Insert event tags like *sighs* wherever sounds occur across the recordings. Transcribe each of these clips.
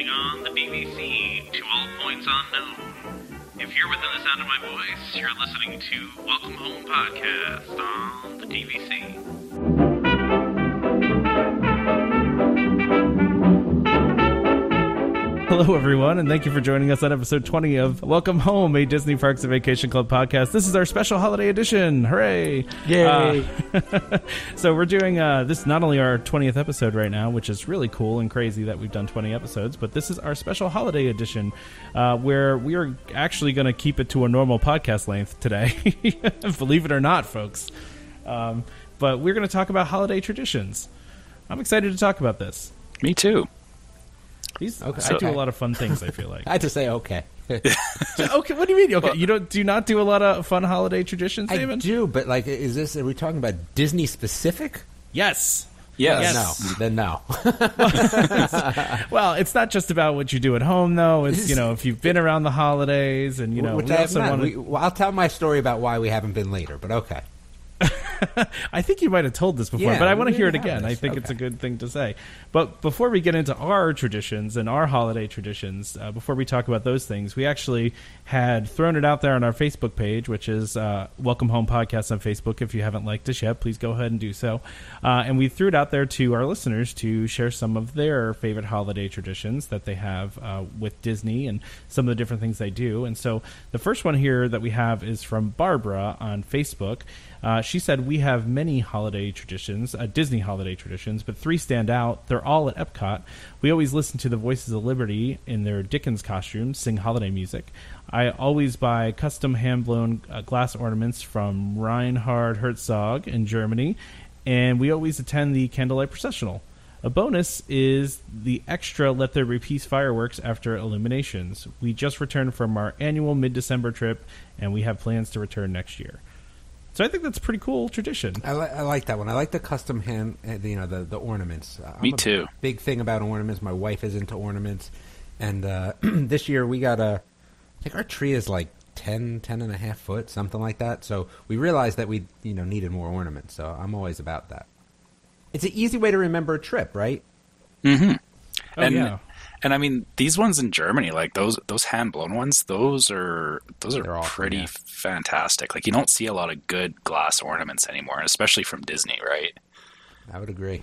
broadcasting on the DVC to all points unknown. If you're within the sound of my voice, you're listening to Welcome Home Podcast on the DVC. Hello, everyone, and thank you for joining us on episode 20 of Welcome Home, a Disney Parks and Vacation Club podcast. This is our special holiday edition. Hooray! Yay. Uh, *laughs* so, we're doing uh, this not only our 20th episode right now, which is really cool and crazy that we've done 20 episodes, but this is our special holiday edition uh, where we are actually going to keep it to a normal podcast length today. *laughs* Believe it or not, folks. Um, but we're going to talk about holiday traditions. I'm excited to talk about this. Me too. These, Okay. I do a lot of fun things. I feel like. *laughs* I had to say okay. *laughs* okay, what do you mean? Okay, you don't do not do a lot of fun holiday traditions, I David? do, but like, is this? Are we talking about Disney specific? Yes. Yes. Yes. No, then no. *laughs* Well, it's not just about what you do at home, though. It's you know if you've been around the holidays, and you know Which we I also want to. well, I'll tell my story about why we haven't been later, but okay. *laughs* I think you might have told this before, Yeah, but I want to hear it again. I this. think it's a good thing to say. But before we get into our traditions and our holiday traditions, uh, before we talk about those things, we actually had thrown it out there on our Facebook page, which is uh, Welcome Home Podcast on Facebook. If you haven't liked us yet, please go ahead and do so. Uh, and we threw it out there to our listeners to share some of their favorite holiday traditions that they have uh, with Disney and some of the different things they do. And so the first one here that we have is from Barbara on Facebook. Uh, she said, We have many holiday traditions, uh, Disney holiday traditions, but three stand out. They're all at Epcot. We always listen to the Voices of Liberty in their Dickens costumes, sing holiday music. I always buy custom hand blown uh, glass ornaments from Reinhard Herzog in Germany, and we always attend the candlelight processional. A bonus is the extra Let There Be Peace fireworks after illuminations. We just returned from our annual mid December trip, and we have plans to return next year. So I think that's a pretty cool tradition. I, li- I like that one. I like the custom hand, uh, you know, the the ornaments. Uh, I'm Me a too. Big thing about ornaments. My wife is into ornaments, and uh, *clears throat* this year we got a. I think our tree is like 10, 10 and a half foot, something like that. So we realized that we, you know, needed more ornaments. So I'm always about that. It's an easy way to remember a trip, right? Mm-hmm. Oh, and yeah. And I mean these ones in Germany, like those those hand blown ones, those are those They're are awesome, pretty yeah. fantastic. Like you don't see a lot of good glass ornaments anymore, especially from Disney, right? I would agree.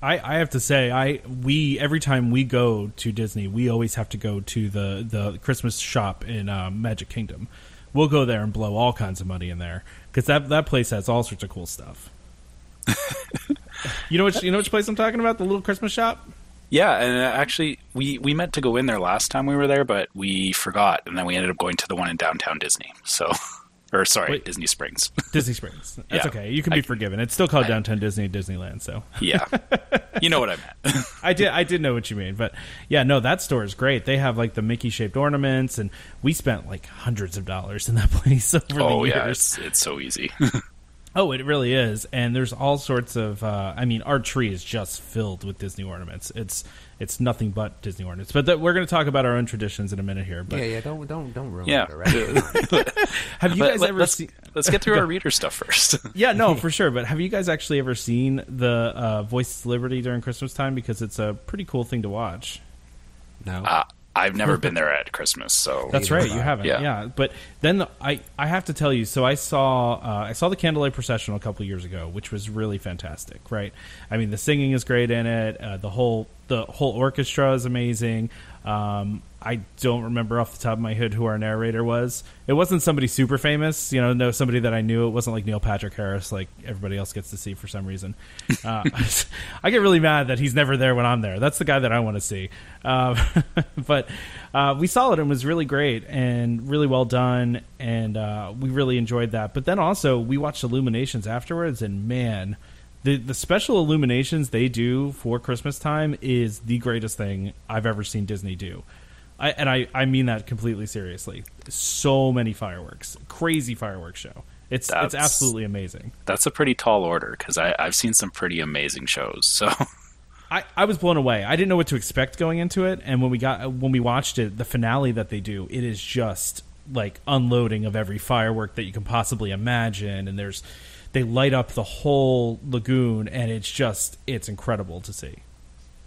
I, I have to say, I we every time we go to Disney, we always have to go to the the Christmas shop in uh, Magic Kingdom. We'll go there and blow all kinds of money in there because that that place has all sorts of cool stuff. *laughs* you know which you know which place I'm talking about? The little Christmas shop. Yeah, and uh, actually, we we meant to go in there last time we were there, but we forgot, and then we ended up going to the one in downtown Disney. So, *laughs* or sorry, Wait. Disney Springs. *laughs* Disney Springs. That's Yeah. okay. You can be I- forgiven. It's still called I- Downtown Disney Disneyland. So yeah, *laughs* you know what I meant. I did I did know what you mean, but yeah, no, that store is great. They have like the Mickey shaped ornaments, and we spent like hundreds of dollars in that place over oh the yeah, years. it's it's so easy. Oh, it really is, and there's all sorts of. Uh, I mean, our tree is just filled with Disney ornaments. It's it's nothing but Disney ornaments. But th- we're going to talk about our own traditions in a minute here. But yeah, yeah. Don't don't don't ruin yeah. it. all Right? *laughs* *laughs* have you Let- guys let- ever let's, seen? let's get through *laughs* our reader stuff first. Yeah, no, for sure. But have you guys actually ever seen the uh, Voices of Liberty during Christmas time? Because it's a pretty cool thing to watch. no. Uh, I've never been there at Christmas, so *laughs* That's right. You haven't. Yeah. Yeah. But then the, I I have to tell you. So I saw uh, I saw the Candlelight Processional a couple years ago, which was really fantastic. Right. I mean, the singing is great in it. Uh, the whole the whole orchestra is amazing. Um, I don't remember off the top of my head who our narrator was. It wasn't somebody super famous, you know, no somebody that I knew. It wasn't like Neil Patrick Harris, like everybody else gets to see for some reason. Uh, *laughs* I get really mad that he's never there when I'm there. That's the guy that I want to see. Um, *laughs* but uh, we saw it and it was really great and really well done, and uh, we really enjoyed that. But then also we watched Illuminations afterwards, and man, the the special illuminations they do for Christmas time is the greatest thing I've ever seen Disney do. I, and I, I mean that completely seriously. So many fireworks, crazy fireworks show. It's it's absolutely amazing. that's a pretty tall order because I've seen some pretty amazing shows. So *laughs* I, I was blown away. I didn't know what to expect going into it, and when we got when we watched it, the finale that they do, it is just like unloading of every firework that you can possibly imagine, and there's they light up the whole lagoon, and it's just it's incredible to see.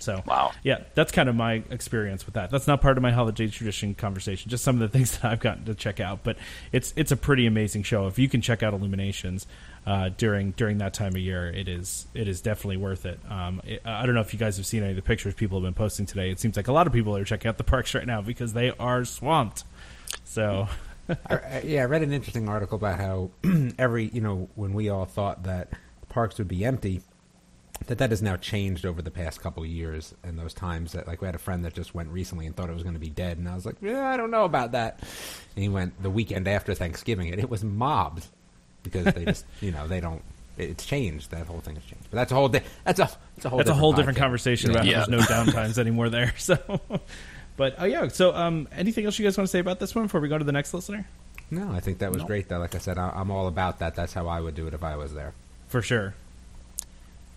So Wow. yeah, that's kind of my experience with that. That's not part of my holiday tradition conversation. Just some of the *laughs* things that I've gotten to check out. But it's it's a pretty amazing show. If you can check out Illuminations uh, during during that time of year, it is it is definitely worth it. Um, it. I don't know if you guys have seen any of the pictures people have been posting today. It seems like a lot of people are checking out the parks right now because they are swamped. So *laughs* I, I, yeah, I read an interesting article about how *clears throat* every you know when we all thought that parks would be empty, that that has now changed over the past couple of years. And those times that like we had a friend that just went recently and thought it was going to be dead, and I was like, yeah, I don't know about that. And he went the weekend after Thanksgiving, and it was mobbed because they just *laughs* you know they don't. It's changed. That whole thing has changed. But that's a whole. Di- that's a. That's a whole. that's a different whole different conversation about Yeah. how there's no downtimes anymore there. *laughs* So, but oh yeah. So um, anything else you guys want to say about this one before we go to the next listener? No, I think that was No. great. Though, like I said, I, I'm all about that. That's how I would do it if I was there. For sure.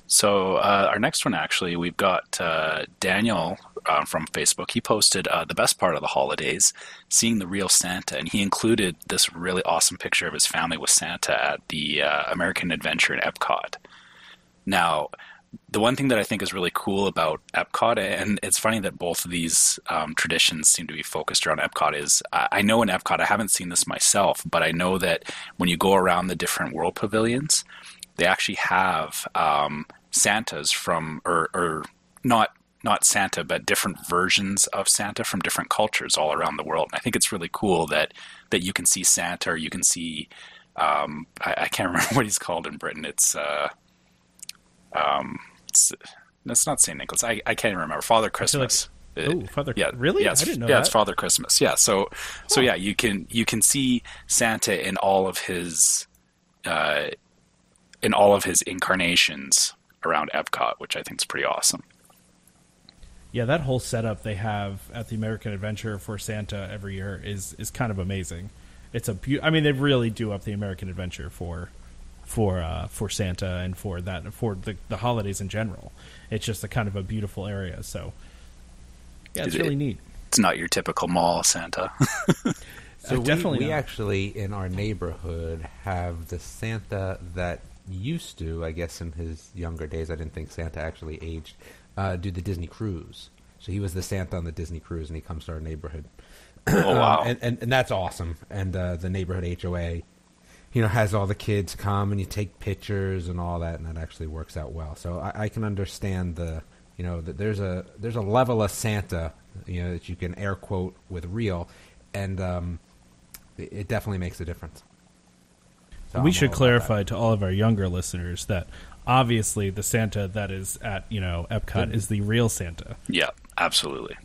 So uh, our next one, actually, we've got uh, Daniel uh, from Facebook. He posted uh, the best part of the holidays, seeing the real Santa, and he included this really awesome picture of his family with Santa at the uh, American Adventure in Epcot. Now, the one thing that I think is really cool about Epcot, and it's funny that both of these um, traditions seem to be focused around Epcot, is I I know in Epcot, I haven't seen this myself, but I know that when you go around the different world pavilions, they actually have um, Santas from, or, or not not Santa, but different versions of Santa from different cultures all around the world. And I think it's really cool that that you can see Santa, or you can see, um, I, I can't *laughs* remember what he's called in Britain. It's uh, um, it's, it's not Saint Nicholas. I, I can't even remember. Father Christmas. like- Oh, Father- Yeah, really? Yeah, I it's, didn't know yeah, that. it's Father Christmas. Yeah, so so yeah, you can you can see Santa in all of his uh, in all of his incarnations around Epcot, which I think is pretty awesome. Yeah, that whole setup they have at the American Adventure for Santa every year is is kind of amazing. It's a beau- I mean, they really do up the American Adventure for for uh, for Santa and for that for the the holidays in general. It's just a kind of a beautiful area. So yeah, it's it- really neat. It's not your typical mall Santa. *laughs* So Uh, we, definitely we not. actually in our neighborhood have the Santa that used to, I guess, in his younger days. I didn't think Santa actually aged. Uh, do the Disney cruise. So he was the Santa on the Disney cruise, and he comes to our neighborhood. *clears throat* oh wow! Um, and, and and that's awesome. And uh, the neighborhood HOA, you know, has all the kids come and you take pictures and all that, and that actually works out well. So I, I can understand the, you know, that there's a there's a level of Santa, you know, that you can air quote with real, and um, it, it definitely makes a difference. So we should all about clarify to all of our younger listeners that obviously the Santa that is at you know Epcot is the real Santa. yeah, absolutely.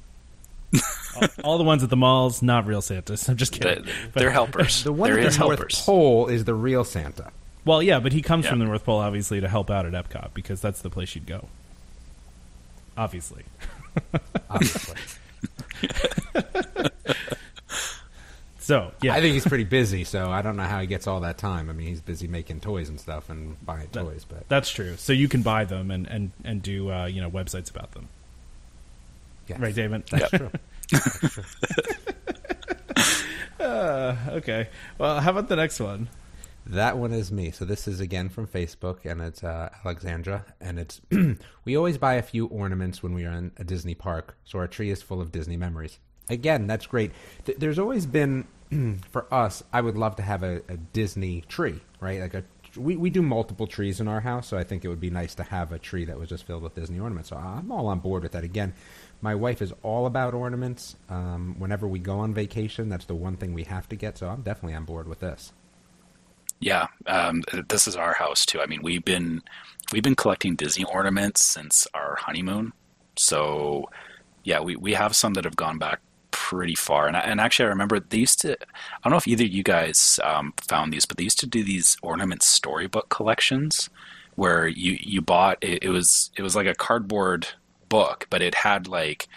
all, all the ones at the malls, not real Santas. *laughs* I'm just They, kidding. they're helpers. *laughs* The one they're at his the North helpers. Pole is the real Santa. Well, yeah, but he comes Yeah. from the North Pole, obviously, to help out at Epcot because that's the place you'd go. Obviously. Obviously. *laughs* So, yeah. I think he's pretty busy, so I don't know how he gets all that time. I mean, he's busy making toys and stuff and buying that- toys, but that's true. So you can buy them and, and, and do, uh, you know, websites about them. yes. Right, David? That's true. *laughs* Uh, okay. Well, how about the next one? That one is me. So this is again from Facebook, and it's uh, Alexandra. And it's *clears throat* we always buy a few ornaments when we are in a Disney park, so our tree is full of Disney memories. Again, that's great. Th- there's always been *clears throat* for us. I would love to have a, a Disney tree, right? Like a we we do multiple trees in our house, so I think it would be nice to have a tree that was just filled with Disney ornaments. So I'm all on board with that. Again, my wife is all about ornaments. Um, whenever we go on vacation, that's the one thing we have to get. So I'm definitely on board with this. Yeah, um, this is our house too. I mean, we've been we've been collecting Disney ornaments since our honeymoon. So, yeah, we, we have some that have gone back pretty far. And, I- and actually, I remember they used to. I don't know if either of you guys um, found these, but they used to do these ornament storybook collections where you you bought it, it was it was like a cardboard book, but it had like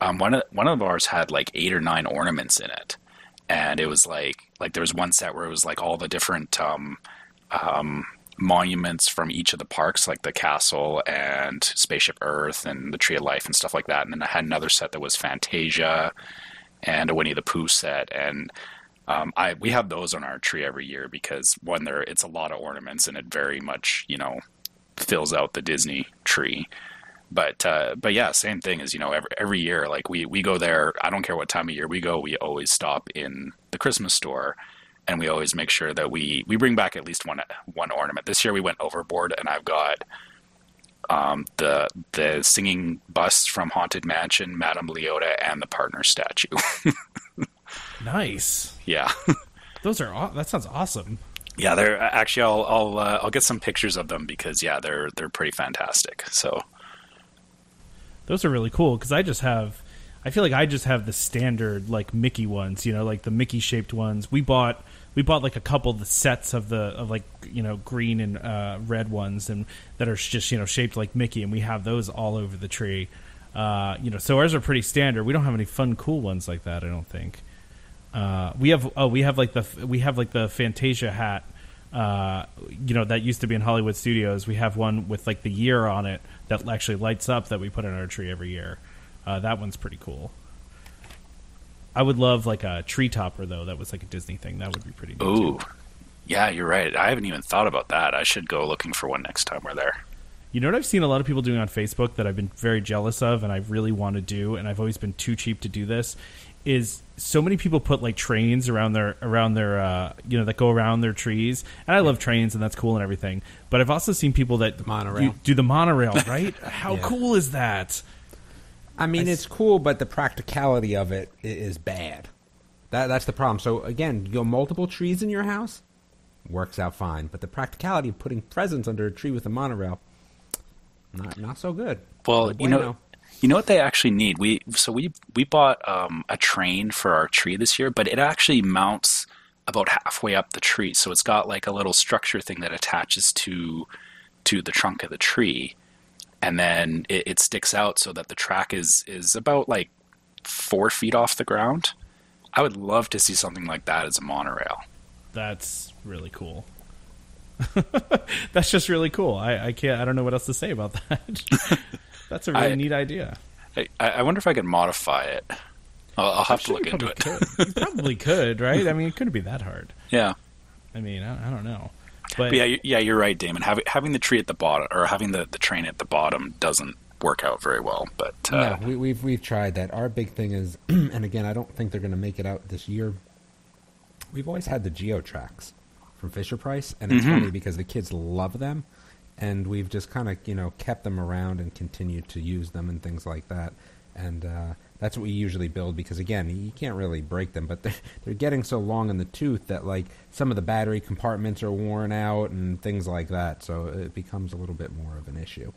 um, one of one of ours had like eight or nine ornaments in it and it was like like there was one set where it was like all the different um, um, monuments from each of the parks, like the castle and Spaceship Earth and the Tree of Life and stuff like that. And then I had another set that was Fantasia and a Winnie the Pooh set, and um, I we have those on our tree every year because one there it's a lot of ornaments and it very much you know fills out the Disney tree. but uh, but yeah, same thing as you know every every year. Like we we go there. I don't care what time of year we go. We always stop in the Christmas store, and we always make sure that we we bring back at least one one ornament. This year we went overboard, and I've got um, the the singing bust from Haunted Mansion, Madame Leota, and the partner statue. *laughs* Nice. yeah. *laughs* Those are aw- that sounds awesome. Yeah, they're actually. I'll I'll uh, I'll get some pictures of them because yeah, they're they're pretty fantastic. So Those are really cool because I just have, I feel like I just have the standard like Mickey ones, you know, like the Mickey shaped ones. We bought we bought like a couple of the sets of the of like you know green and uh, red ones and that are just you know shaped like Mickey, and we have those all over the tree. Uh, you know, so ours are pretty standard. We don't have any fun, cool ones like that. I don't think. Uh, we have oh we have like the we have like the Fantasia hat. Uh, you know that used to be in Hollywood Studios. We have one with like the year on it that actually lights up that we put in our tree every year. Uh, that one's pretty cool. I would love like a tree topper though. That was like a Disney thing. That would be pretty. neat, ooh, too. yeah, you're right. I haven't even thought about that. I should go looking for one next time we're there. You know what I've seen a lot of people doing on Facebook that I've been very jealous of, and I really want to do, and I've always been too cheap to do this. Is so many people put like trains around their around their uh, you know that go around their trees, and I love trains and that's cool and everything. But I've also seen people that monorail. do, do the monorail, right? *laughs* How Yeah. cool is that? I mean, I it's cool, but the practicality of it is bad. That that's the problem. So again, you go multiple trees in your house, works out fine. But the practicality of putting presents under a tree with a monorail, not not so good. Well, you know, bueno. you know what they actually need. We so we we bought um, a train for our tree this year, but it actually mounts about halfway up the tree. So it's got like a little structure thing that attaches to to the trunk of the tree, and then it, it sticks out so that the track is is about like four feet off the ground. I would love to see something like that as a monorail. That's really cool. *laughs* That's just really cool. I, I can't. I don't know what else to say about that. *laughs* That's a really I- neat idea. I, I wonder if I could modify it. I'll, I'll have to look into it. Could. You probably could, right? I mean, it couldn't be that hard. *laughs* Yeah. I mean, I, I don't know, but, But yeah, yeah, you're right, Damon. Having having the tree at the bottom or having the, the train at the bottom doesn't work out very well. But uh, no, we, we've we've tried that. Our big thing is, *clears throat* and again, I don't think they're going to make it out this year. We've always had the GeoTrax from Fisher Price, and it's Mhm. funny because the kids love them, and we've just kind of you know kept them around and continued to use them and things like that, and uh, that's what we usually build because again, you can't really break them, but *laughs* they're, they're getting so long in the tooth that like some of the battery compartments are worn out and things like that, so it becomes a little bit more of an issue.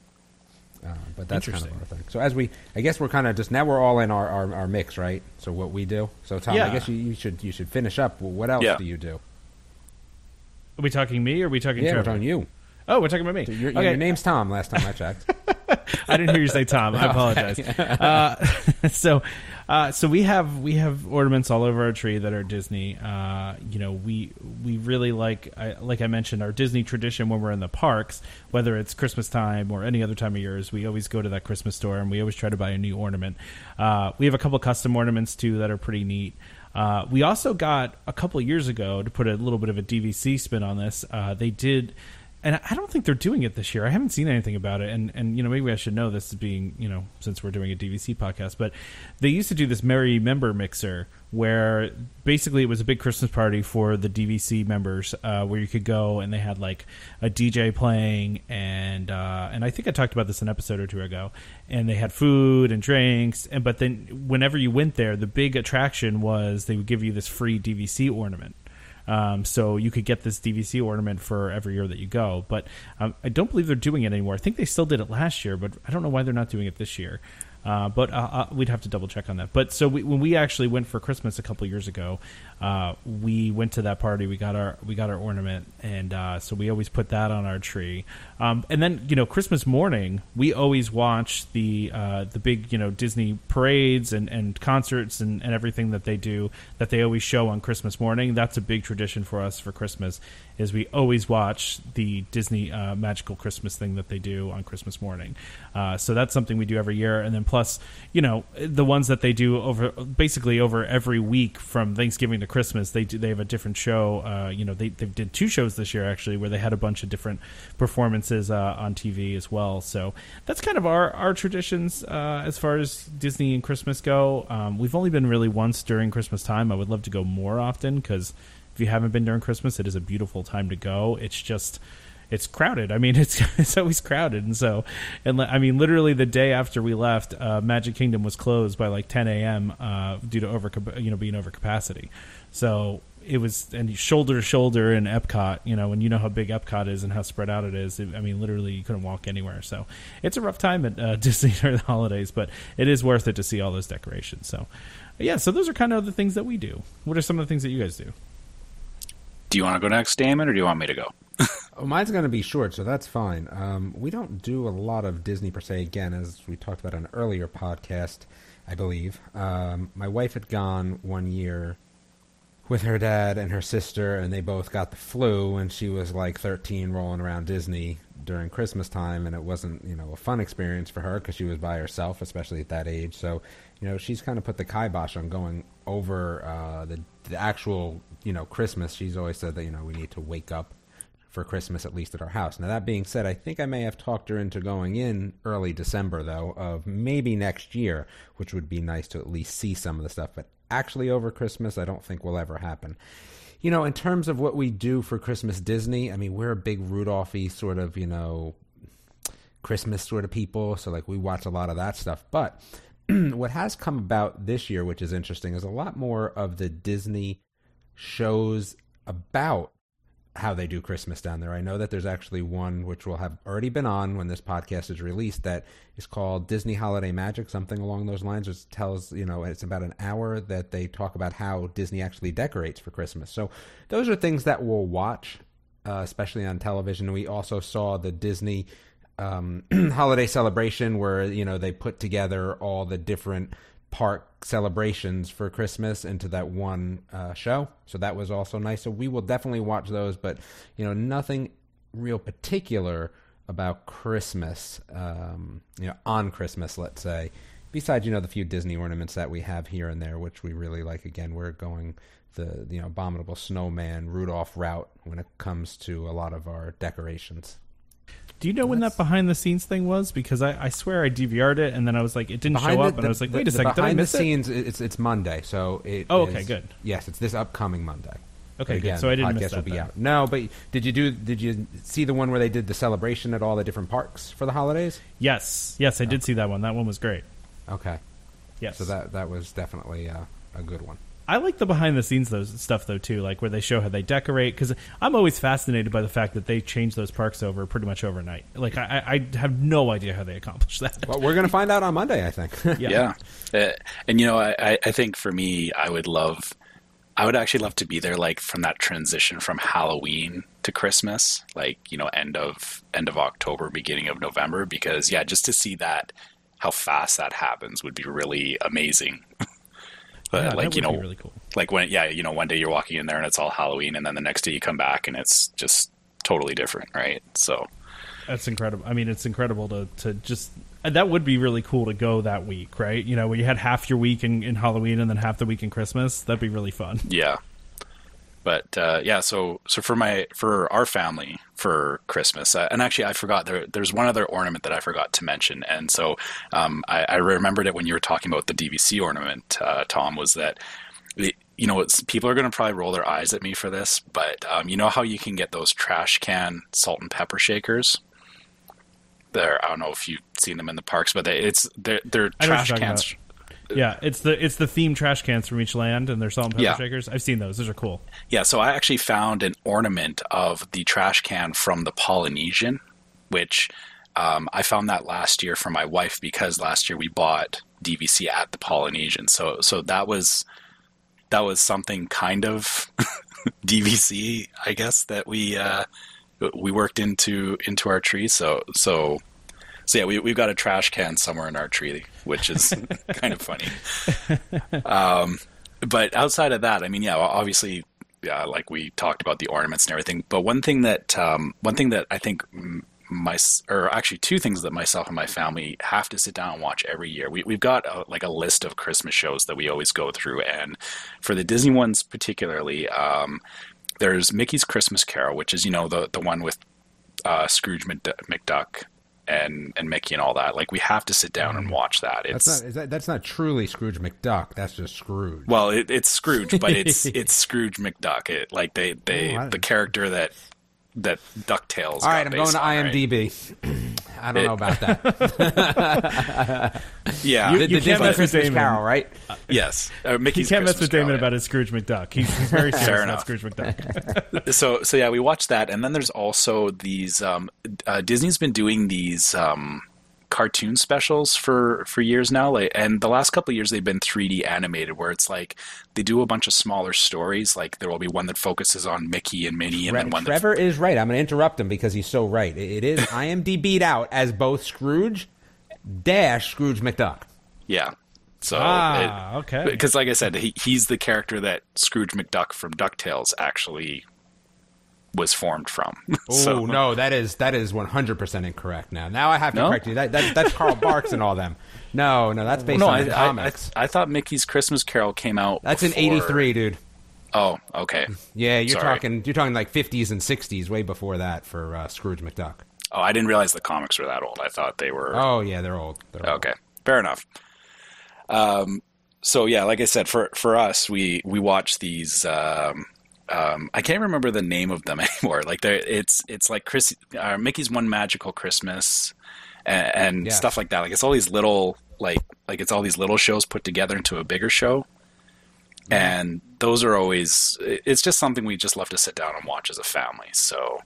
Uh, but that's kind of our thing. So as we, I guess we're kind of just now we're all in our, our, our mix, right? So what we do. So Tom, Yeah. I guess you, you should you should finish up. Well, What else Yeah. do you do? are we talking me or are we talking? Yeah, we're talking you. Oh, we're talking about me. Your, okay. your name's Tom. Last time I checked. *laughs* I didn't hear you say Tom. I *laughs* apologize. uh, *laughs* so, uh, so we have we have ornaments all over our tree that are Disney. Uh, you know, we we really like I, like I mentioned our Disney tradition when we're in the parks, whether it's Christmas time or any other time of years. We always go to that Christmas store and we always try to buy a new ornament. Uh, we have a couple custom ornaments too that are pretty neat. Uh, we also got a couple years ago to put a little bit of a DVC spin on this. Uh, they did and I don't think they're doing it this year. I haven't seen anything about it, and and you know maybe I should know this being you know since we're doing a DVC podcast. But they used to do this Merry Member Mixer where basically it was a big Christmas party for the DVC members, uh, where you could go and they had like a DJ playing, and uh, and I think I talked about this an episode or two ago, and they had food and drinks, and but then whenever you went there, the big attraction was they would give you this free DVC ornament. Um, so you could get this DVC ornament for every year that you go. But um, I don't believe they're doing it anymore. I think they still did it last year, but I don't know why they're not doing it this year. Uh, but uh, uh, we'd have to double check on that. But so we, when we actually went for Christmas a couple years ago, uh, we went to that party. We got our we got our ornament, and uh, so we always put that on our tree. Um, and then you know Christmas morning, we always watch the uh, the big you know Disney parades and, and concerts and, and everything that they do that they always show on Christmas morning. That's a big tradition for us for Christmas. Is we always watch the Disney uh, magical Christmas thing that they do on Christmas morning. Uh, so that's something we do every year. And then plus you know the ones that they do over basically over every week from Thanksgiving to Christmas. They do, they have a different show. Uh, you know, they they did two shows this year actually, where they had a bunch of different performances uh, on TV as well. So that's kind of our our traditions uh, as far as Disney and Christmas go. Um, we've only been really once during Christmas time. I would love to go more often because if you haven't been during Christmas, it is a beautiful time to go. It's just it's crowded. I mean, *laughs* it's it's always crowded, and so, and I mean, literally the day after we left, uh, Magic Kingdom was closed by like 10 a.m. Uh, due to over you know being over capacity. So it was and shoulder to shoulder in Epcot. You know, when you know how big Epcot is and how spread out it is. It, I mean, literally you couldn't walk anywhere. So it's a rough time at uh, *laughs* Disney during the holidays, but it is worth it to see all those decorations. So yeah, so those are kind of the things that we do. What are some of the things that you guys do? Do you want to go next, Damon, or do you want me to go? *laughs* oh, mine's going to be short, so that's fine. Um, we don't do a lot of Disney per se. Again, as we talked about on an earlier podcast, I believe. Um, my wife had gone one year with her dad and her sister, and they both got the flu, and she was like 13 rolling around Disney during Christmas time, and it wasn't, you know, a fun experience for her because she was by herself, especially at that age. So, you know, she's kind of put the kibosh on going over uh, the the actual, you know, Christmas. She's always said that you know we need to wake up for Christmas at least at our house. Now that being said, I think I may have talked her into going in early December though of maybe next year, which would be nice to at least see some of the stuff. But actually over Christmas, I don't think will ever happen you know, in terms of what we do for Christmas Disney, I mean, we're a big Rudolphy sort of, you know, Christmas sort of people. So, like, we watch a lot of that stuff. But *clears throat* what has come about this year, which is interesting, is a lot more of the Disney shows about how they do Christmas down there. I know that there's actually one which will have already been on when this podcast is released that is called Disney Holiday Magic, something along those lines, which tells, you know, it's about an hour that they talk about how Disney actually decorates for Christmas. So those are things that we'll watch, uh, especially on television. We also saw the Disney um, *clears throat* holiday celebration where, you know, they put together all the different park celebrations for Christmas into that one uh, show. So that was also nice. So we will definitely watch those, but you know, nothing real particular about Christmas. Um, you know, on Christmas, let's say. Besides, you know, the few Disney ornaments that we have here and there, which we really like. Again, we're going the you know abominable snowman Rudolph route when it comes to a lot of our decorations. Do you know when that behind the scenes thing was? Because I, I swear I DVR'd it and then I was like, it didn't show the, up, and I was like, wait the, a second, did I miss the scenes, it's it's Monday, so it. Oh, okay, is, good. Yes, it's this upcoming Monday. Okay, again, good. So I didn't miss that. Will be out. No, but did you do? Did you see the one where they did the celebration at all the different parks for the holidays? Yes, yes, I did see that one. That one was great. Okay. Yes. So that that was definitely uh, a good one. I like the behind the scenes those stuff though too, like where they show how they decorate. Because I'm always fascinated by the fact that they change those parks over pretty much overnight. Like I, I have no idea how they accomplish that. Well, we're going to find out on Monday, I think. yeah, yeah. Uh, and you know, I, I think for me, I would love, I would actually love to be there, like from that transition from Halloween to Christmas, like you know, end of end of October, beginning of November, because yeah, just to see that how fast that happens would be really amazing. *laughs* But yeah, like you know, really cool. like when yeah, you know, one day you're walking in there and it's all Halloween, and then the next day you come back and it's just totally different, right? So that's incredible. I mean, it's incredible to to just that would be really cool to go that week, right? You know, where you had half your week in, in Halloween and then half the week in Christmas. That'd be really fun. Yeah, but uh, yeah, so so for my for our family for Christmas, uh, and actually I forgot there. There's one other ornament that I forgot to mention, and so um, I, I, remembered it when you were talking about the DVC ornament. Uh, Tom was that. you know, people are going to probably roll their eyes at me for this, but um, you know how you can get those trash can salt and pepper shakers. There, I don't know if you've seen them in the parks, but they, it's they're, they're trash cans. About yeah, it's the it's the theme trash cans from each land, and they're salt and pepper yeah. shakers. I've seen those; those are cool. Yeah, so I actually found an ornament of the trash can from the Polynesian, which um, I found that last year for my wife because last year we bought DVC at the Polynesian. So so that was that was something kind of *laughs* DVC, I guess that we uh, we worked into into our tree. So so so yeah, we, we've got a trash can somewhere in our tree, which is *laughs* kind of funny. Um, but outside of that, I mean, yeah, obviously, yeah, like we talked about the ornaments and everything. But one thing that um, one thing that I think my or actually two things that myself and my family have to sit down and watch every year. We we've got a, like a list of Christmas shows that we always go through, and for the Disney ones particularly, um, there's Mickey's Christmas Carol, which is you know the the one with uh, Scrooge McDuck and and Mickey and all that. Like we have to sit down and mm. watch that. It's That's not is that, that's not truly Scrooge McDuck. That's just Scrooge. well, it, it's Scrooge, but it's *laughs* it's Scrooge McDuck. It like they they Oh, the character that that Ducktales. All right, got I'm going to on, right? IMDb. *clears throat* I don't It- know about that. *laughs* Yeah. You- the, the can't Disney mess with Damon. Carol, right? yes. Uh, You Mickey's can't mess with Damon Carol, yeah. about his Scrooge McDuck. He's, he's very *laughs* serious Fair about enough. Scrooge McDuck. *laughs* so so yeah we watched that and then there's also these um, uh, disney's been doing these um, cartoon specials for for years now like and the last couple of years they've been 3d animated where it's like they do a bunch of smaller stories like there will be one that focuses on mickey and minnie and then one that's. Trevor is right. I'm going to interrupt him because he's so right. It it is *laughs* IMDb'd out as both Scrooge dash Scrooge McDuck. yeah so Ah, okay. because like i said he, he's the character that scrooge mcduck from ducktales actually was formed from *laughs* Oh so no, that is that is 100 percent incorrect. Now, now I have to No? correct you. That, that that's Carl Barks and all them. No, no, that's based no on I, the I, I, comics. I thought mickey's christmas carol came out that's in '83, dude. oh okay Yeah, you're Sorry. talking you're talking like 50s and 60s, way before that for uh, Scrooge McDuck. Oh, I didn't realize the comics were that old. I thought they were. Oh yeah, they're old. They're old. okay, fair enough. Um, so yeah, like I said, for for us, we we watch these. Um, um, I can't remember the name of them *laughs* anymore. Like they it's it's like Chris uh, Mickey's One Magical Christmas and, and Yes. stuff like that. Like it's all these little like like it's all these little shows put together into a bigger show. And those are always. It's just something we just love to sit down and watch as a family. So,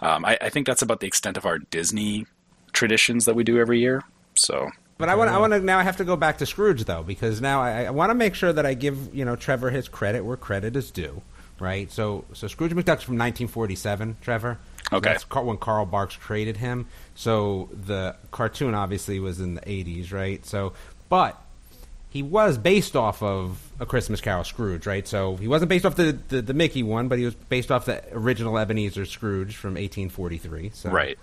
um, I, I think that's about the extent of our Disney traditions that we do every year. So, But I want I want to now I have to go back to Scrooge though because now I, I want to make sure that I give you know Trevor his credit where credit is due, right? So so Scrooge McDuck's from 1947, Trevor. Okay. that's when Carl Barks created him. So the cartoon obviously was in the 80s, right? So but he was based off of a Christmas Carol Scrooge, right? So he wasn't based off the, the, the Mickey one, but he was based off the original Ebenezer Scrooge from 1843. So right.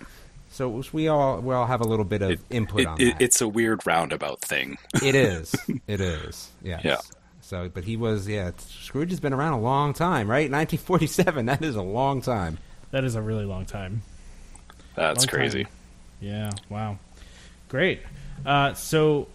So we all we all have a little bit of input It- on it- that. It's a weird roundabout thing. It is. *laughs* It is. Yes. Yeah. So, but he was. Yeah. Scrooge has been around a long time, right? 1947. That is a long time. that is a really long time. That's Long time. crazy. Yeah. Wow. Great. Uh, so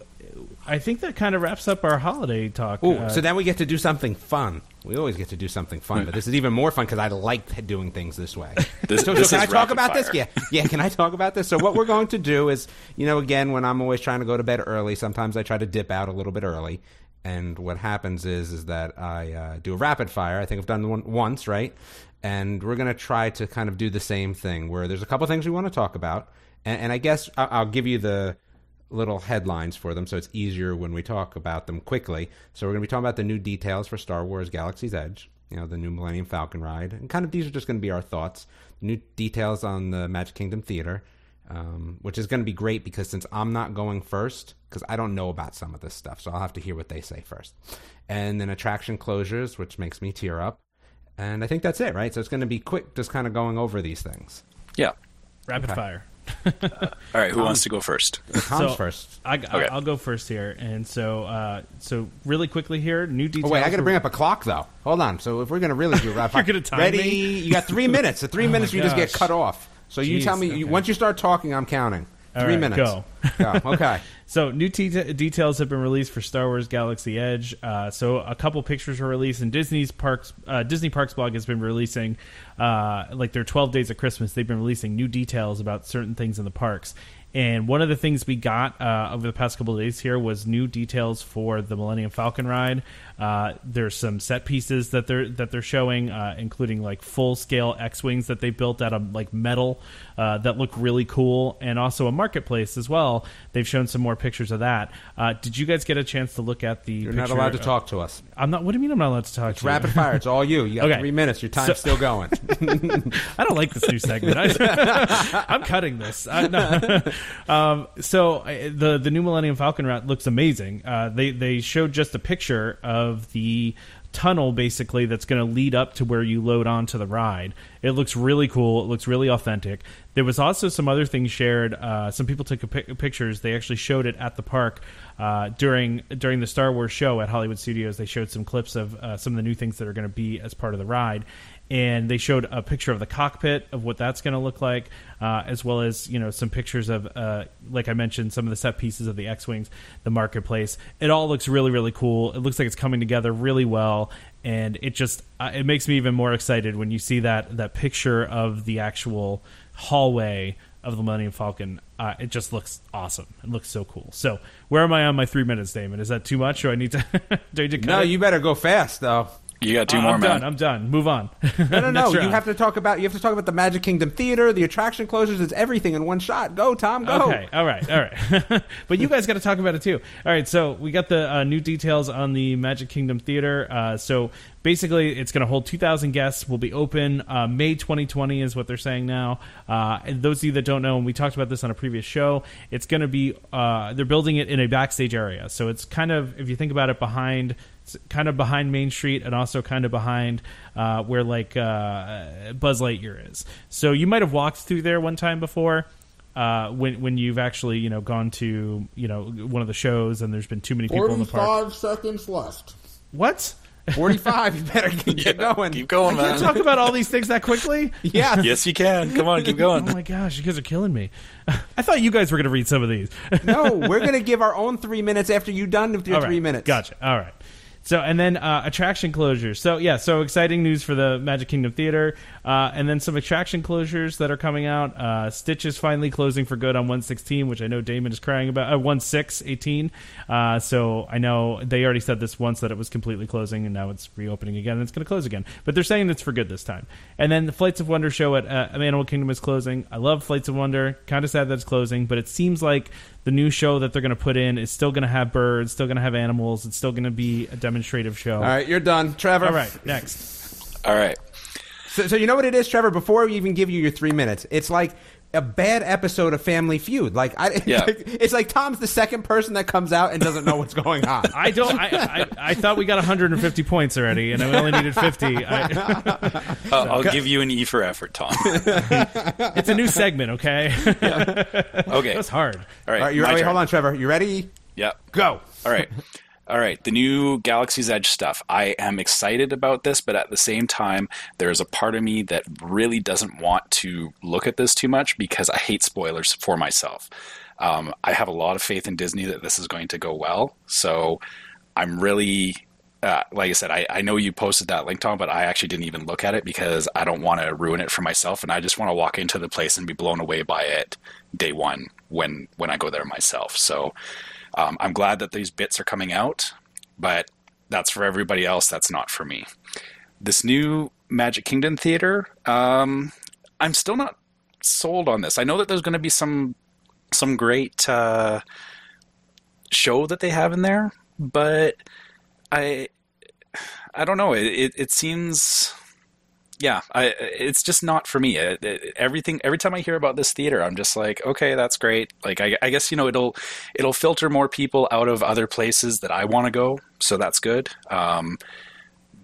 I think that kind of wraps up our holiday talk. Ooh, Uh, so then we get to do something fun. We always get to do something fun, but this is even more fun because I like doing things this way. *laughs* This- so, this so can is I talk rapid about this? Yeah, yeah. Can I talk about this? So what we're going to do is, you know, again, when I'm always trying to go to bed early, sometimes I try to dip out a little bit early, and what happens is, is that I uh, do a rapid fire. I think I've done one once, right? And we're going to try to kind of do the same thing, where there's a couple things we want to talk about, and, and I guess I- I'll give you the little headlines for them so it's easier when we talk about them quickly. So we're going to be talking about the new details for Star Wars Galaxy's Edge, you know, the new Millennium Falcon ride. And kind of these are just going to be our thoughts. New details on the Magic Kingdom Theater, um, which is going to be great because since I'm not going first, because I don't know about some of this stuff, so I'll have to hear what they say first. And then attraction closures, which makes me tear up. And I think that's it, right? So it's going to be quick, just kind of going over these things. Yeah. rapid okay. fire. *laughs* All right. Who wants to go first? Tom's So, first. I, Okay. will go first here, and so uh, so really quickly here, new details. Oh details. wait, I got to bring up a clock though. Hold on. So if we're gonna really do rapid, *laughs* You're gonna time ready? me? You got three *laughs* minutes. The three minutes you just get cut off. So you Jeez, tell me you, once you start talking, I'm counting. All three right, minutes. go. Go. Okay. *laughs* So new te- details have been released for Star Wars Galaxy Edge. Uh, so a couple pictures were released, and Disney's parks uh, Disney Parks blog has been releasing uh, like their 12 days of Christmas. They've been releasing new details about certain things in the parks. And one of the things we got uh, over the past couple of days here was new details for the Millennium Falcon ride. Uh, there's some set pieces that they're that they're showing, uh, including like full scale X wings that they built out of like metal uh, that look really cool, and also a marketplace as well. They've shown some more pictures of that. Uh, did you guys get a chance to look at the? You're not allowed to talk to us. I'm not. What do you mean I'm not allowed to talk? It's to you? rapid fire. It's all you. You got *laughs* Okay. three minutes. Your time's So- still going. *laughs* I don't like this new segment. *laughs* I, I'm cutting this. I, no. Um, so the the new Millennium Falcon route looks amazing. Uh, they they showed just a picture of the tunnel basically that's going to lead up to where you load onto the ride. It looks really cool. It looks really authentic. There was also some other things shared. Uh, some people took pictures. They actually showed it at the park uh, during during the Star Wars show at Hollywood Studios. They showed some clips of uh, some of the new things that are going to be as part of the ride, and they showed a picture of the cockpit of what that's going to look like, uh, as well as you know some pictures of, uh, like I mentioned, some of the set pieces of the X-wings, the marketplace. It all looks really really cool. It looks like it's coming together really well, and it just uh, it makes me even more excited when you see that that picture of the actual hallway of the Millennium Falcon. Uh, it just looks awesome. It looks so cool. So where am I on my three minutes, Damon? Is that too much, or I need to? *laughs* do I need to cut No, it? you better go fast though. You got two Uh, more, I'm man. done. I'm done. Move on. No, no, *laughs* no. Next You have to talk about you have to talk about the Magic Kingdom Theater, the attraction closures. It's everything in one shot. Go, Tom. Go. Okay, all right, all right. *laughs* but you guys got to talk about it too. All right, so we got the uh, new details on the Magic Kingdom Theater. Uh, so basically, it's going to hold 2,000 guests. Will be open uh, May 2020 is what they're saying now. Uh, and those of you that don't know, and we talked about this on a previous show, it's going to be uh, they're building it in a backstage area. So it's kind of if you think about it behind. It's Kind of behind Main Street, and also kind of behind uh, where like uh, Buzz Lightyear is. So you might have walked through there one time before uh, when when you've actually you know gone to you know one of the shows and there's been too many people in the park. Forty-five seconds left. What? Forty-five. You better get Yeah, going. Keep going, Can't man. talk about all these things that quickly. *laughs* Yeah. *laughs* yes, you can. Come on, keep going. Oh my gosh, you guys are killing me. *laughs* I thought you guys were going to read some of these. no, we're gonna give our own three minutes after you done with your All right, three minutes. Gotcha. All right. So and then uh, attraction closures. So yeah, so exciting news for the Magic Kingdom Theater, uh, and then some attraction closures that are coming out. Uh, Stitch is finally closing for good on one sixteen, which I know Damon is crying about. Uh, one six eighteen. Uh, so I know they already said this once that it was completely closing, and now it's reopening again, and it's going to close again. But they're saying it's for good this time. And then the Flights of Wonder show at uh, Animal Kingdom is closing. I love Flights of Wonder. Kind of sad that it's closing, but it seems like the new show that they're going to put in is still going to have birds, still going to have animals. It's still going to be a demonstrative show. All right, you're done, Trevor. All right, next. All right. So, so you know what it is, Trevor? Before we even give you your three minutes, it's like a bad episode of Family Feud. Like, I, *laughs* Yeah. it's like Tom's the second person that comes out and doesn't know what's going on. *laughs* I don't. I, I, I thought we got 150 points already, and I only needed 50. *laughs* I, Uh, I'll give you an E for effort, Tom. it's a new segment, okay? Yeah. Okay. that's hard. All right. All right, you my wait, hold on, Trevor. You ready? Yeah. Go. All right. All right. The new Galaxy's Edge stuff. I am excited about this, but at the same time, there's a part of me that really doesn't want to look at this too much because I hate spoilers for myself. Um, I have a lot of faith in Disney that this is going to go well. So I'm really, uh, like I said, I, I know you posted that link, Tom, but I actually didn't even look at it because I don't want to ruin it for myself. And I just want to walk into the place and be blown away by it day one when, when I go there myself. So, um, I'm glad that these bits are coming out, but that's for everybody else. That's not for me. This new Magic Kingdom theater, um, I'm still not sold on this. I know that there's going to be some some great uh, show that they have in there, but I I don't know. It it, it seems yeah, I, it's just not for me. It, it- everything every time I hear about this theater, I'm just like, okay, that's great. Like, I, I guess you know it'll it'll filter more people out of other places that I want to go, so that's good. Um,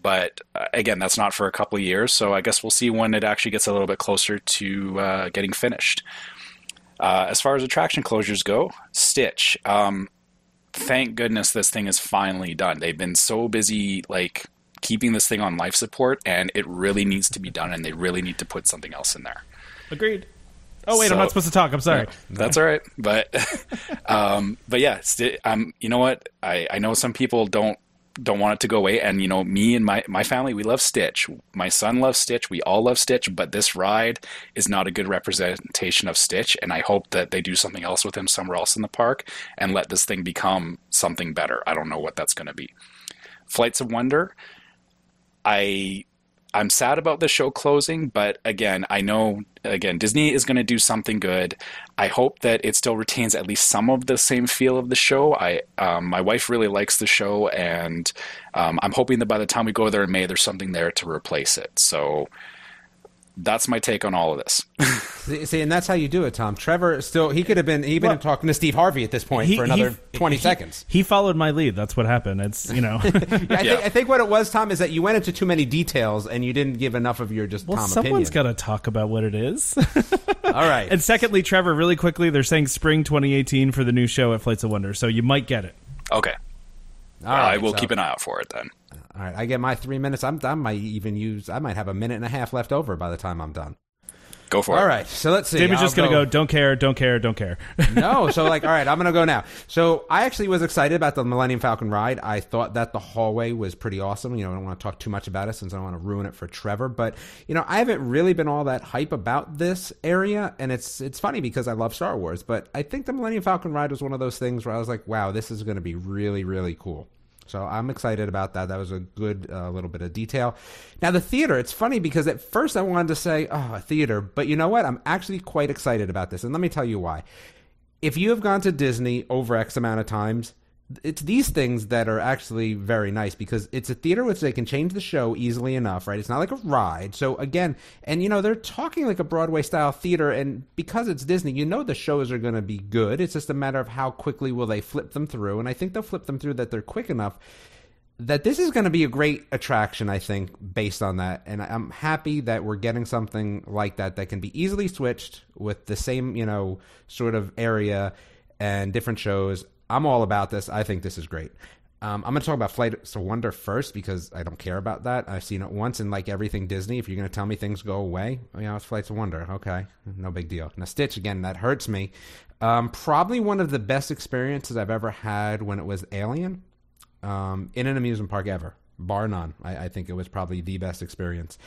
but uh, again, that's not for a couple of years, so I guess we'll see when it actually gets a little bit closer to uh, getting finished. Uh, as far as attraction closures go, Stitch. Um, thank goodness this thing is finally done. They've been so busy, like keeping this thing on life support, and it really needs to be done, and they really need to put something else in there. Agreed. Oh wait, So- I'm not supposed to talk. I'm sorry. That's all right, but *laughs* um, but yeah, sti- um, you know what? I, I know some people don't don't want it to go away, and you know me and my my family we love Stitch. My son loves Stitch. We all love Stitch, but this ride is not a good representation of Stitch, and I hope that they do something else with him somewhere else in the park and let this thing become something better. I don't know what that's going to be. Flights of Wonder. I I'm sad about the show closing, but again, I know again Disney is going to do something good. I hope that it still retains at least some of the same feel of the show. I um, my wife really likes the show, and um, I'm hoping that by the time we go there in May, there's something there to replace it. So that's my take on all of this. *laughs* See, see, and that's how you do it, Tom. Trevor still he could have been even Well, talking to Steve Harvey at this point He- for another he- twenty he- seconds. He followed my lead. That's what happened. It's you know. *laughs* I, think, *laughs* Yeah. I think what it was, Tom, is that you went into too many details and you didn't give enough of your just well, Tom someone's got to talk about what it is. All right. and secondly, Trevor, really quickly, they're saying spring 2018 for the new show at Flights of Wonder, so you might get it. Okay. All I right, will so- keep an eye out for it then. All right, I get my three minutes. I'm, I might even use. I might have a minute and a half left over by the time I'm done. Go for it. All right, so let's see. David's I'll just going to go, don't care, don't care, don't care. *laughs* no, so like, all right, I'm gonna go now. So I actually was excited about the Millennium Falcon ride. I thought that the hallway was pretty awesome. You know, I don't want to talk too much about it since I don't want to ruin it for Trevor. But you know, I haven't really been all that hype about this area, and it's it's funny because I love Star Wars, but I think the Millennium Falcon ride was one of those things where I was like, wow, this is going to be really really cool. So I'm excited about that. That was a good uh, little bit of detail. Now the theater, it's funny because at first I wanted to say, oh, a theater, but you know what? I'm actually quite excited about this, and let me tell you why. If you have gone to Disney over X amount of times, it's these things that are actually very nice because it's a theater which they can change the show easily enough, right? It's not like a ride. So again, and you know, they're talking like a Broadway style theater and because it's Disney, you know the shows are going to be good. It's just a matter of how quickly will they flip them through and I think they'll flip them through that they're quick enough that this is going to be a great attraction, I think, based on that. And I'm happy that we're getting something like that that can be easily switched with the same, you know, sort of area and different shows. I'm all about this. I think this is great. Um, I'm going to talk about Flight of Wonder first because I don't care about that. I've seen it once, and like everything Disney, if you're going to tell me things go away, you know, it's Flights of Wonder. Okay, no big deal. Now, Stitch, again, that hurts me. Um, probably one of the best experiences I've ever had when it was Alien um, in an amusement park ever, bar none. I, I think it was probably the best experience.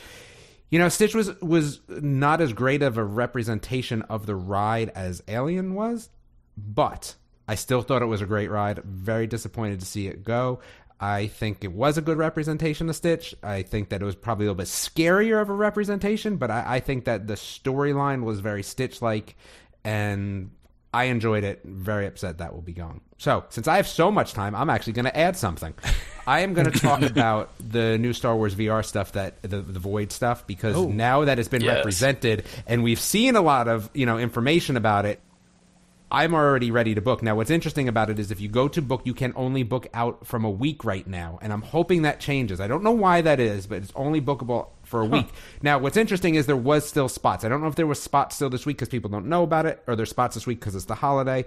You know, Stitch was was not as great of a representation of the ride as Alien was, but I still thought it was a great ride. Very disappointed to see it go. I think it was a good representation of Stitch. I think that it was probably a little bit scarier of a representation, but I, I think that the storyline was very Stitch like, and I enjoyed it. Very upset that will be gone. So, since I have so much time, I'm actually going to add something. I am going to talk *laughs* about the new Star Wars VR stuff that the the Void stuff because oh. now that it's been Yes. represented and we've seen a lot of you know information about it. I'm already ready to book. Now, what's interesting about it is if you go to book, you can only book out from a week right now. And I'm hoping that changes. I don't know why that is, but it's only bookable for a week. Now, what's interesting is there was still spots. I don't know if there was spots still this week because people don't know about it, or there's spots this week because it's the holiday.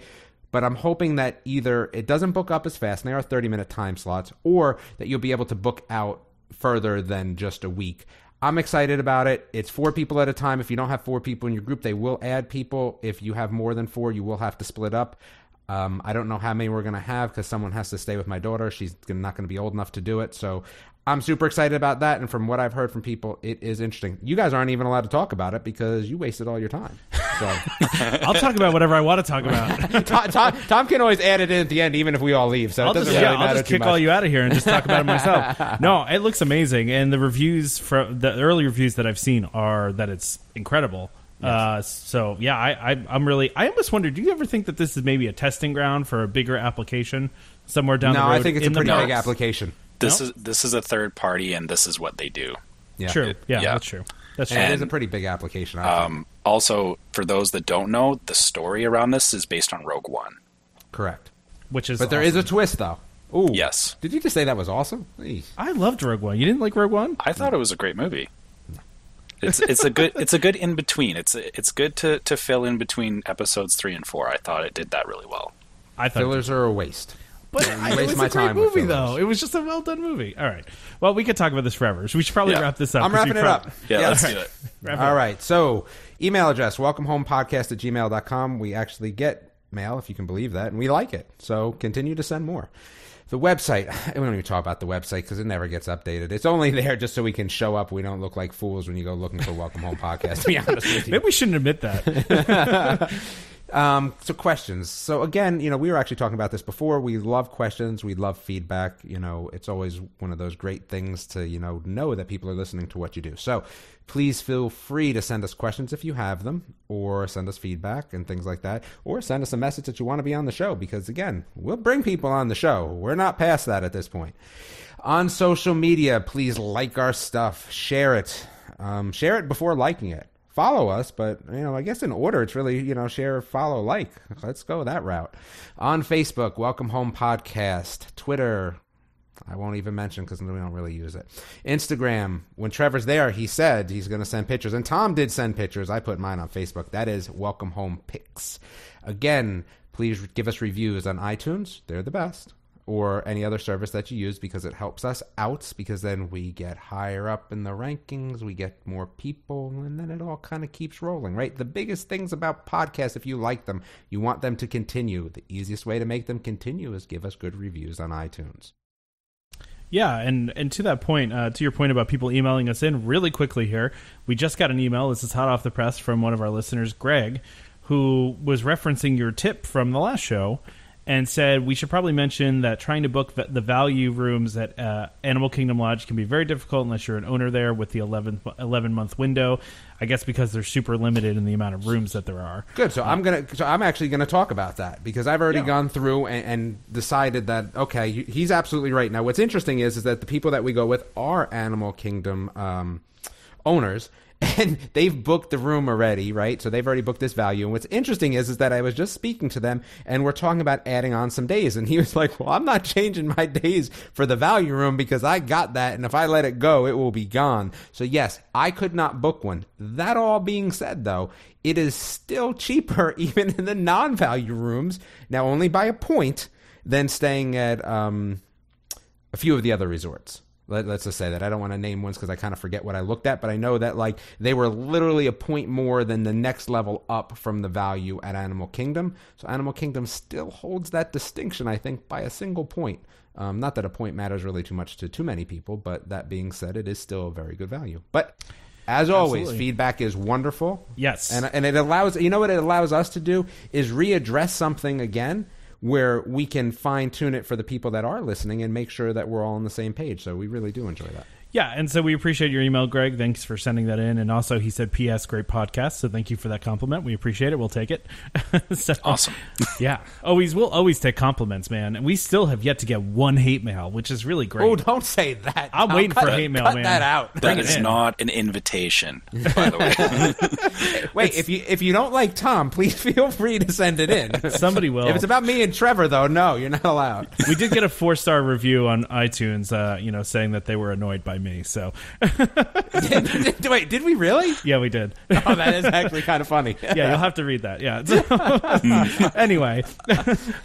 But I'm hoping that either it doesn't book up as fast, and they are 30 minute time slots, or that you'll be able to book out further than just a week. I'm excited about it. It's four people at a time. If you don't have four people in your group, they will add people. If you have more than four, you will have to split up. Um, I don't know how many we're going to have because someone has to stay with my daughter. She's not going to be old enough to do it. So I'm super excited about that. And from what I've heard from people, it is interesting. You guys aren't even allowed to talk about it because you wasted all your time. So *laughs* I'll talk about whatever I want to talk about. *laughs* Tom, Tom, Tom can always add it in at the end, even if we all leave. So I'll it doesn't just, really yeah, matter I'll just kick much. all you out of here and just talk about it myself. *laughs* No, it looks amazing, and the reviews from the early reviews that I've seen are that it's incredible. Uh, so yeah, I, I I'm really I almost wonder. Do you ever think that this is maybe a testing ground for a bigger application somewhere down no, the road? I think it's a pretty big application. This No? is this is a third party, and this is what they do. Yeah. True. Yeah, yeah. that's true. That's true. And it is a pretty big application. I think. Um, also, for those that don't know, the story around this is based on Rogue One. Correct. Which is But there is awesome. a twist, though. Ooh. Yes. Did you just say that was awesome? Eesh. I loved Rogue One. You didn't like Rogue One? I thought it was a great movie. It's it's a good *laughs* it's a good in between. It's it's good to, to fill in between episodes three and four. I thought it did that really well. I thought Fillers are a waste. But I- it was my a great time movie, though. It was just a well done movie. All right. Well, we could talk about this forever. So we should probably Yeah. wrap this up. I'm 'cause wrapping it prob- up. Yeah, Yeah. let's do it. wrap it All up. right. So, email address welcomehomepodcast at gmail.com. We actually get mail, if you can believe that, and we like it. So, continue to send more. The website, *sighs* we don't even talk about the website because it never gets updated. It's only *laughs* there just so we can show up. We don't look like fools when you go looking for Welcome Home Podcast, to be honest with you. Maybe we shouldn't admit that. *laughs* Um, so questions. So again, you know, we were actually talking about this before. We love questions. We love feedback. You know, it's always one of those great things to, you know, know that people are listening to what you do. So please feel free to send us questions if you have them or send us feedback and things like that, or send us a message that you want to be on the show because again, we'll bring people on the show. We're not past that at this point. On social media, please like our stuff, share it. Um, share it before liking it. Follow us, but you know, I guess in order, it's really you know, share, follow, like. Let's go that route. On Facebook, Welcome Home Podcast. Twitter, I won't even mention because we don't really use it. Instagram, when Trevor's there, he said he's going to send pictures, and Tom did send pictures. I put mine on Facebook. That is Welcome Home Pics. Again, please give us reviews on iTunes. They're the best. Or any other service that you use because it helps us out because then we get higher up in the rankings, we get more people, and then it all kind of keeps rolling, right? The biggest things about podcasts, if you like them, you want them to continue. The easiest way to make them continue is give us good reviews on iTunes. Yeah, and and to that point, uh, to your point about people emailing us in, really quickly here, we just got an email. This is hot off the press from one of our listeners, Greg, who was referencing your tip from the last show, and said we should probably mention that trying to book the value rooms at uh, Animal Kingdom Lodge can be very difficult unless you're an owner there with the 11, 11 month window. I guess because they're super limited in the amount of rooms that there are. Good. So I'm gonna. So I'm actually gonna talk about that because I've already Yeah. gone through and, and decided that okay, he's absolutely right. Now, what's interesting is is that the people that we go with are Animal Kingdom um, owners. And they've booked the room already, right? So they've already booked this value. And what's interesting is, is that I was just speaking to them, and we're talking about adding on some days. And he was like, "Well, I'm not *laughs* changing my days for the value room because I got that, and if I let it go, it will be gone." So yes, I could not book one. That all being said, though, it is still *laughs* cheaper *laughs* even in the non-value rooms. Now, only by a point than staying at um, a few of the other resorts. Let, us just say that I don't want to name ones because I kind of forget what I looked at, but I know that like they were literally a point more than the next level up from the value at Animal Kingdom. So Animal Kingdom still holds that distinction, I think, by a single point. Um, not that a point matters really too much to too many people, but that being said, it is still a very good value. But as always, Absolutely. feedback is wonderful. Yes. and and it allows you know what it allows us to do is readdress something again where we can fine tune it for the people that are listening and make sure that we're all on the same page. So we really do enjoy that. Yeah, and so we appreciate your email, Greg. Thanks for sending that in. And also, he said, "P.S. Great podcast." So thank you for that compliment. We appreciate it. We'll take it. *laughs* so, Awesome. *laughs* yeah, always we'll always take compliments, man. And we still have yet to get one hate mail, which is really great. Oh, don't say that. I'm Tom. waiting for it- hate mail, cut man. that out. Bring That it is not an invitation, by the way. *laughs* Wait, if you if you don't like Tom, please feel free to send it in. Somebody will. If it's about me and Trevor, though, no, you're not allowed. we did get a four star review on iTunes, uh, you know, saying that they were annoyed by me. So *laughs* Wait, did we really? yeah, we did. *laughs* Oh, that is actually kind of funny. yeah, you'll have to read that. Yeah. So- *laughs* anyway,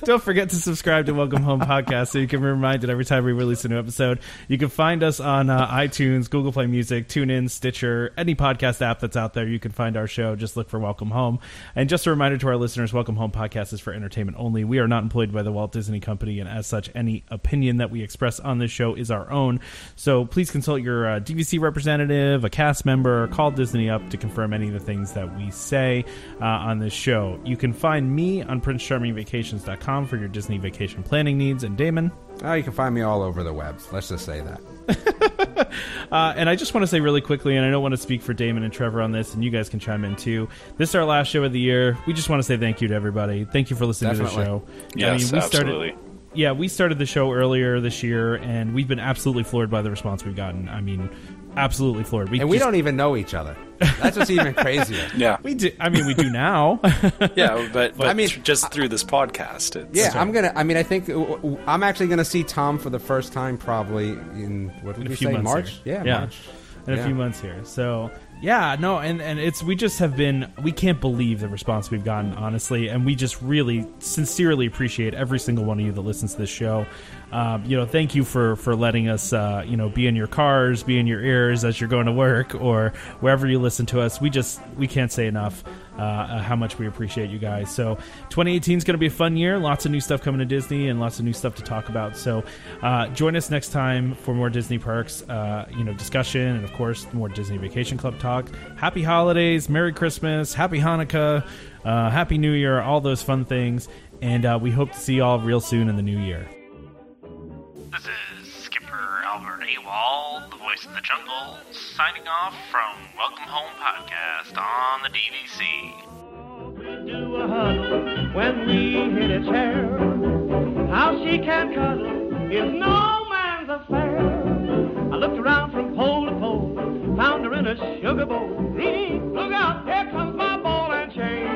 don't forget to subscribe to Welcome Home Podcast so you can be reminded every time we release a new episode. You can find us on uh, iTunes, Google Play Music, TuneIn, Stitcher, any podcast app that's out there. You can find our show. Just look for Welcome Home. And just a reminder to our listeners, Welcome Home Podcast is for entertainment only. We are not employed by the Walt Disney Company, and as such, any opinion that we express on this show is our own. So please consult your uh, DVC representative, a cast member, or call Disney up to confirm any of the things that we say uh, on this show. You can find me on PrinceCharmingVacations.com for your Disney vacation planning needs. And Damon, Oh, you can find me all over the web. Let's just say that. *laughs* Uh, and I just want to say really quickly, and I don't want to speak for Damon and Trevor on this, and you guys can chime in too. This is our last show of the year. We just want to say thank you to everybody. Thank you for listening to the show. Yes, we absolutely. started. Yeah, we started the show earlier this year, and we've been absolutely floored by the response we've gotten. I mean, absolutely floored. We And we just- don't even know each other. That's what's even *laughs* crazier. Yeah, We do. I mean, we do now. *laughs* yeah, but, but I mean- just through this podcast, it's, Yeah, I'm gonna. I mean, I think I'm actually gonna see Tom for the first time probably in what did in a we few say March? here. Yeah, March. in a few months here. So yeah, no, and and it's we just have been we can't believe the response we've gotten honestly, and we just really sincerely appreciate every single one of you that listens to this show. Um, you know, thank you for for letting us uh, you know be in your cars, be in your ears as you're going to work or wherever you listen to us. We just we can't say enough. Uh, uh, how much we appreciate you guys. So 2018 is going to be a fun year. Lots of new stuff coming to Disney and lots of new stuff to talk about. So uh, join us next time for more Disney parks, uh, you know, discussion and of course more Disney Vacation Club talk. Happy holidays, Merry Christmas, Happy Hanukkah, uh, Happy New Year, all those fun things. And uh, we hope to see you all real soon in the new year. This is Skipper Albert AWOL, the voice of the jungle, signing off from Welcome Home Podcast on the DVC. We do a huddle When we hit a chair, how she can cuddle is no man's affair. I looked around from pole to pole, found her in a sugar bowl. Look out, here comes my ball and chain.